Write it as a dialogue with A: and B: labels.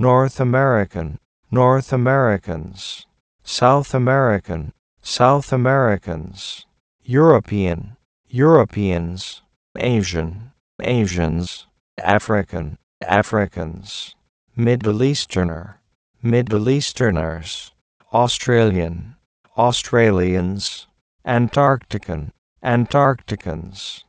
A: North American, North Americans, South American, South Americans, European, Europeans, Asian, Asians, African, Africans, Middle Easterner, Middle Easterners, Australian, Australians, Antarctican, Antarcticans.